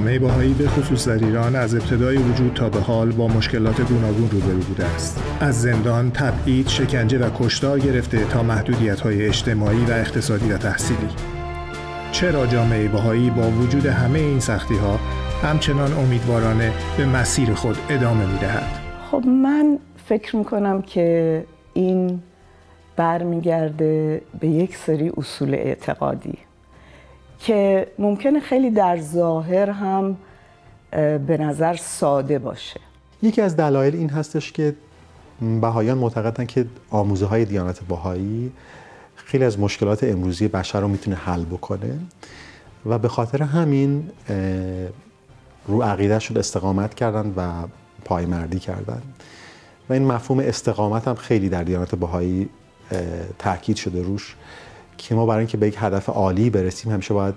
جامعه باهایی به خصوص در ایران از ابتدای وجود تا به حال با مشکلات گوناگون روبرو بوده است. از زندان تبعید شکنجه و کشتار گرفته تا محدودیت های اجتماعی و اقتصادی و تحصیلی. چرا جامعه باهایی با وجود همه این سختی ها همچنان امیدوارانه به مسیر خود ادامه می دهد؟ خب من فکر می‌کنم که این برمیگرده به یک سری اصول اعتقادی. که ممکنه خیلی در ظاهر هم به نظر ساده باشه. یکی از دلایل این هستش که بهایان معتقدن که آموزه های دیانت بهایی خیلی از مشکلات امروزی بشر رو می‌تونه حل بکنه و به خاطر همین رو عقیده شد استقامت کردن و پایمردی کردن. و این مفهوم استقامت هم خیلی در دیانت بهایی تاکید شده روش. که ما برای اینکه به یک هدف عالی برسیم همیشه باید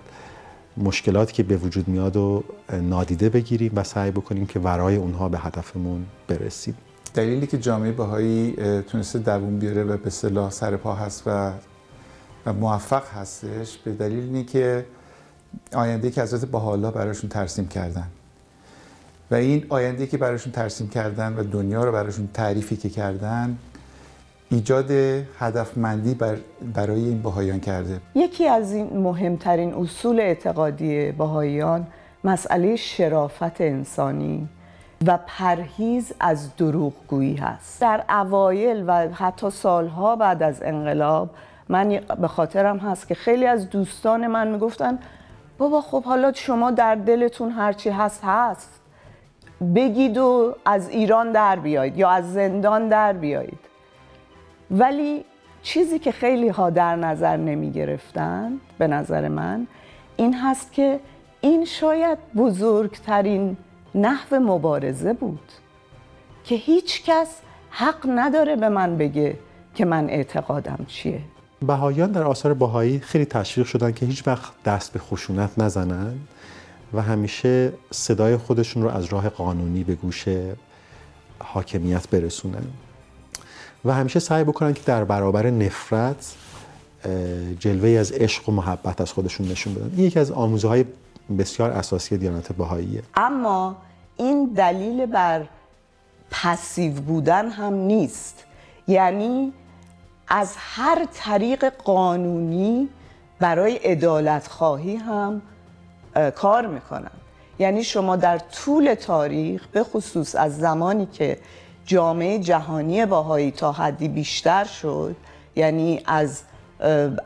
مشکلاتی که به وجود میاد و نادیده بگیریم و سعی بکنیم که ورای اونها به هدفمون برسیم. دلیلی که جامعه بهایی تونسته دووم بیاره و به صلاح سر پا هست و, موفق هستش به دلیل اینه که آینده که حضرت بهاءالله براشون ترسیم کردن. و این آینده که براشون ترسیم کردن و دنیا رو براشون تعریفی که کردن ایجاد هدفمندی بر برای این بهاییان کرده. یکی از این مهمترین اصول اعتقادی بهاییان مسئله شرافت انسانی و پرهیز از دروغگویی هست. در اوایل و حتی سالها بعد از انقلاب من به خاطرم هست که خیلی از دوستان من می‌گفتن بابا خب حالا شما در دلتون هرچی هست هست. بگید و از ایران در بیایید یا از زندان در بیایید. ولی چیزی که خیلی ها در نظر نمی گرفتن به نظر من این هست که این شاید بزرگترین نحو مبارزه بود که هیچ کس حق نداره به من بگه که من اعتقادم چیه. بهایان در آثار بهایی خیلی تشویق شدن که هیچ وقت دست به خشونت نزنن و همیشه صدای خودشون رو از راه قانونی به گوش حاکمیت برسونن و همیشه سعی بکنن که در برابر نفرت جلوه از عشق و محبت از خودشون نشون بدن. این یکی از آموزه های بسیار اساسی دیانت بهاییه. اما این دلیل بر پسیو بودن هم نیست. یعنی از هر طریق قانونی برای ادالت خواهی هم کار می‌کنن. یعنی شما در طول تاریخ به خصوص از زمانی که جامعه جهانی باهایی تا حدی بیشتر شد. یعنی از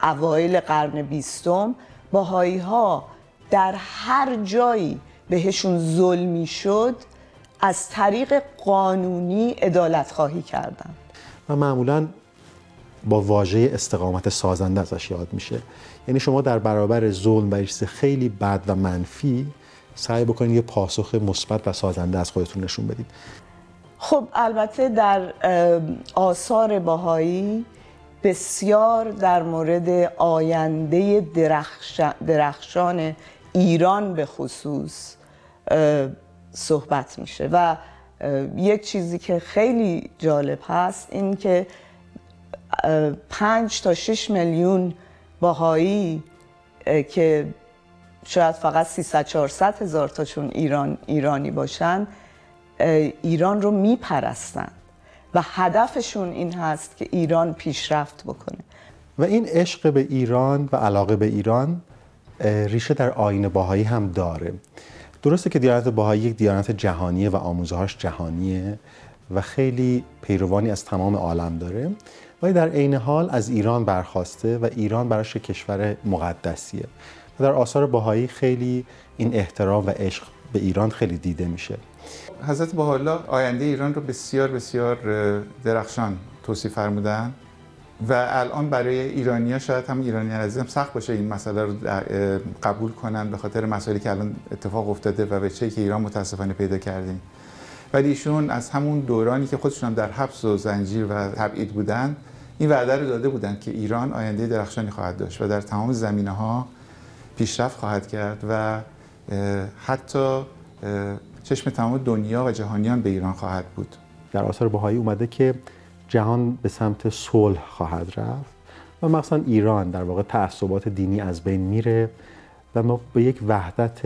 اوایل قرن بیستم باهایی ها در هر جایی بهشون ظلمی شد از طریق قانونی ادالت خواهی کردن و معمولا با واژه استقامت سازنده ازش یاد میشه. یعنی شما در برابر ظلم و چیز خیلی بد و منفی سعی بکنید یه پاسخ مثبت و سازنده از خودتون نشون بدید. خب البته در آثار باهایی بسیار در مورد آینده درخشان ایران به خصوص صحبت میشه و یک چیزی که خیلی جالب هست این که پنج تا شش میلیون باهایی که شاید فقط 300 400 هزار تاشون ایران ایرانی باشن ایران رو میپرستند و هدفشون این هست که ایران پیشرفت بکنه. و این عشق به ایران و علاقه به ایران ریشه در آین باهایی هم داره. درسته که دیانت باهایی یک دیانت جهانیه و آموزهاش جهانیه و خیلی پیروانی از تمام عالم داره ولی در عین حال از ایران برخواسته و ایران براش کشور مقدسیه. و در آثار باهایی خیلی این احترام و عشق به ایران خیلی دیده میشه. حضرت بهاءالله آینده ایران رو بسیار بسیار درخشان توصیف فرمودن و الان برای ایرانیا شاید هم ایرانی عزیزم سخت باشه این مسئله رو قبول کنن به خاطر مسائلی که الان اتفاق افتاده و به که ایران متاسفانه پیدا کردیم. ولی ایشون از همون دورانی که خودشون در حبس و زنجیر و تبعید بودن این وعده رو داده بودن که ایران آینده درخشانی خواهد داشت و در تمام زمینه ها پیشرفت خواهد کرد و حتی چشم تمام دنیا و جهانیان به ایران خواهد بود. در آثار بهایی اومده که جهان به سمت صلح خواهد رفت و مثلا ایران در واقع تعصبات دینی از بین میره و ما به یک وحدت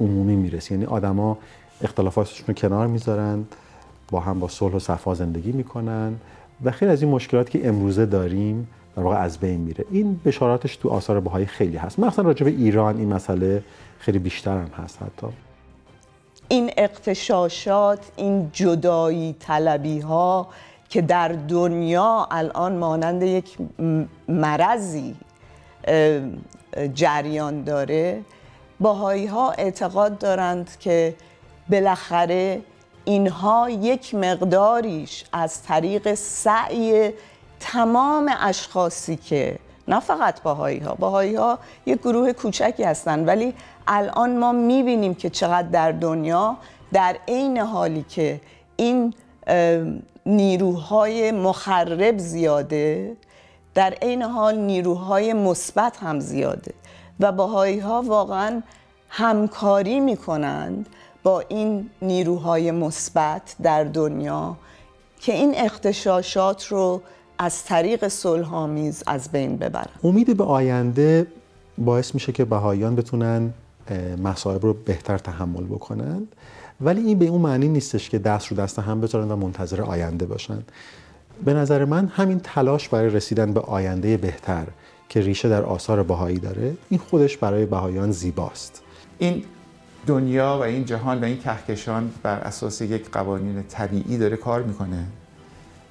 عمومی می‌رسه یعنی آدما اختلافاتشون رو کنار می‌ذارن با هم با صلح و صفا زندگی می‌کنن و خیلی از این مشکلاتی که امروزه داریم در واقع از بین میره. این بشاراتش تو آثار بهایی خیلی هست. مثلا راجع به ایران این مسئله خیلی بیشتر هم هست حتی. این اقتشاشات این جدایی طلبی ها که در دنیا الان مانند یک مرضی جریان داره باهایی ها اعتقاد دارند که بالاخره اینها یک مقداریش از طریق سعی تمام اشخاصی که نه فقط باهایی ها باهایی ها یک گروه کوچکی هستند ولی الان ما می‌بینیم که چقدر در دنیا در عین حالی که این نیروهای مخرب زیاده در عین حال نیروهای مثبت هم زیاده و باهایی ها واقعا همکاری می‌کنند با این نیروهای مثبت در دنیا که این اختشاشات رو از طریق صلحآمیز از بین ببرن. امید به آینده باعث میشه که بهاییان بتونن مصائب رو بهتر تحمل بکنند ولی این به اون معنی نیستش که دست رو دست هم بذارن و منتظر آینده باشن. به نظر من همین تلاش برای رسیدن به آینده بهتر که ریشه در آثار بهایی داره این خودش برای بهاییان زیباست. این دنیا و این جهان و این کهکشان بر اساس یک قوانین طبیعی داره کار می‌کنه.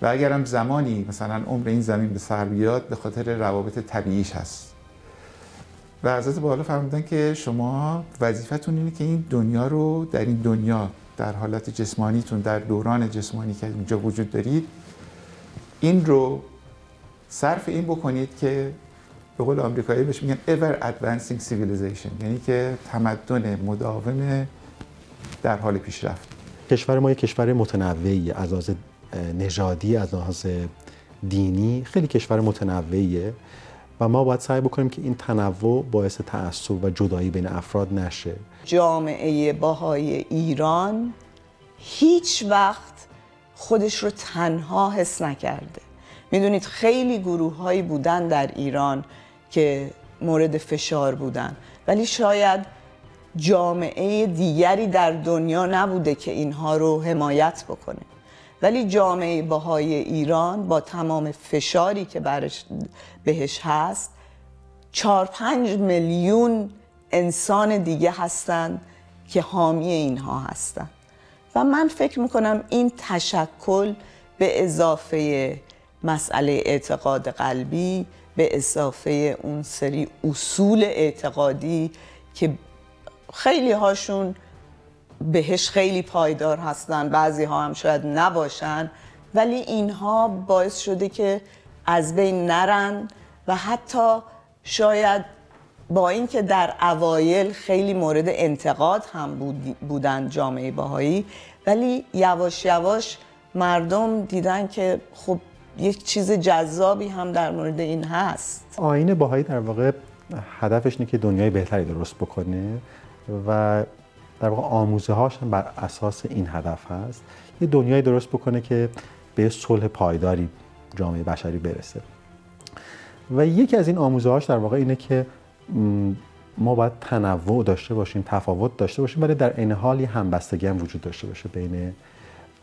و اگرم زمانی مثلا عمر این زمین به سر بیاد به خاطر روابط طبیعیش هست. و حضرت بالا فرمودن که شما وظیفتون اینه که این دنیا رو در این دنیا در حالت جسمانیتون در دوران جسمانی که اینجا وجود دارید این رو صرف این بکنید که به قول آمریکایی بهش میگن ever advancing civilization یعنی که تمدن مداوم در حال پیشرفت. کشور ما یک کشور متنوعی از نژادی از لحاظ دینی خیلی کشور متنوعیه و ما باید سعی بکنیم که این تنوع باعث تعصب و جدایی بین افراد نشه. جامعه باهای ایران هیچ وقت خودش رو تنها حس نکرده. می‌دونید خیلی گروه هایی بودن در ایران که مورد فشار بودن ولی شاید جامعه دیگری در دنیا نبوده که اینها رو حمایت بکنه. ولی جامعه باهای ایران با تمام فشاری که برش بهش هست چار پنج میلیون انسان دیگه هستند که حامی اینها هستند و من فکر می‌کنم این تشکل به اضافه مسئله اعتقاد قلبی به اضافه اون سری اصول اعتقادی که خیلی هاشون بهش خیلی پایدار هستن. بعضی ها هم شاید نباشن. ولی اینها باعث شده که از بین نرن و حتی شاید با اینکه در اوایل خیلی مورد انتقاد هم بودن جامعه باهایی ولی یواش یواش مردم دیدن که خب یک چیز جذابی هم در مورد این هست. آین باهایی در واقع هدفش اینه که دنیای بهتری درست بکنه و در واقع آموزه هاش هم بر اساس این هدف هست. یه دنیای درست بکنه که به صلح پایداری جامعه بشری برسه. و یکی از این آموزه هاش در واقع اینه که ما باید تنوع داشته باشیم تفاوت داشته باشیم ولی در عین حال یه همبستگی هم وجود داشته باشه بین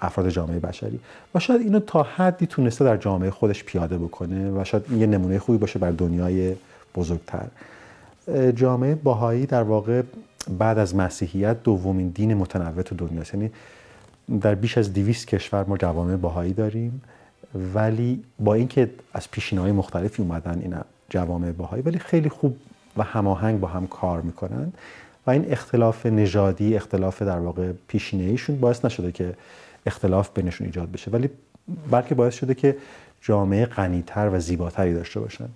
افراد جامعه بشری. و شاید اینو تا حدی تونسته در جامعه خودش پیاده بکنه و شاید یه نمونه خوبی باشه بر دنیای بزرگتر. جامعه باهایی در واقع بعد از مسیحیت دومین دین متنوع تو دنیاست یعنی در بیش از 200 کشور ما جوامع باهایی داریم ولی با اینکه از پیشینه‌های مختلفی اومدن این جوامع باهایی ولی خیلی خوب و هماهنگ با هم کار می‌کنن و این اختلاف نژادی اختلاف در واقع پیشینه ایشون باعث نشده که اختلاف بینشون ایجاد بشه ولی بلکه باعث شده که جامعه غنیتر و زیباتری داشته باشن.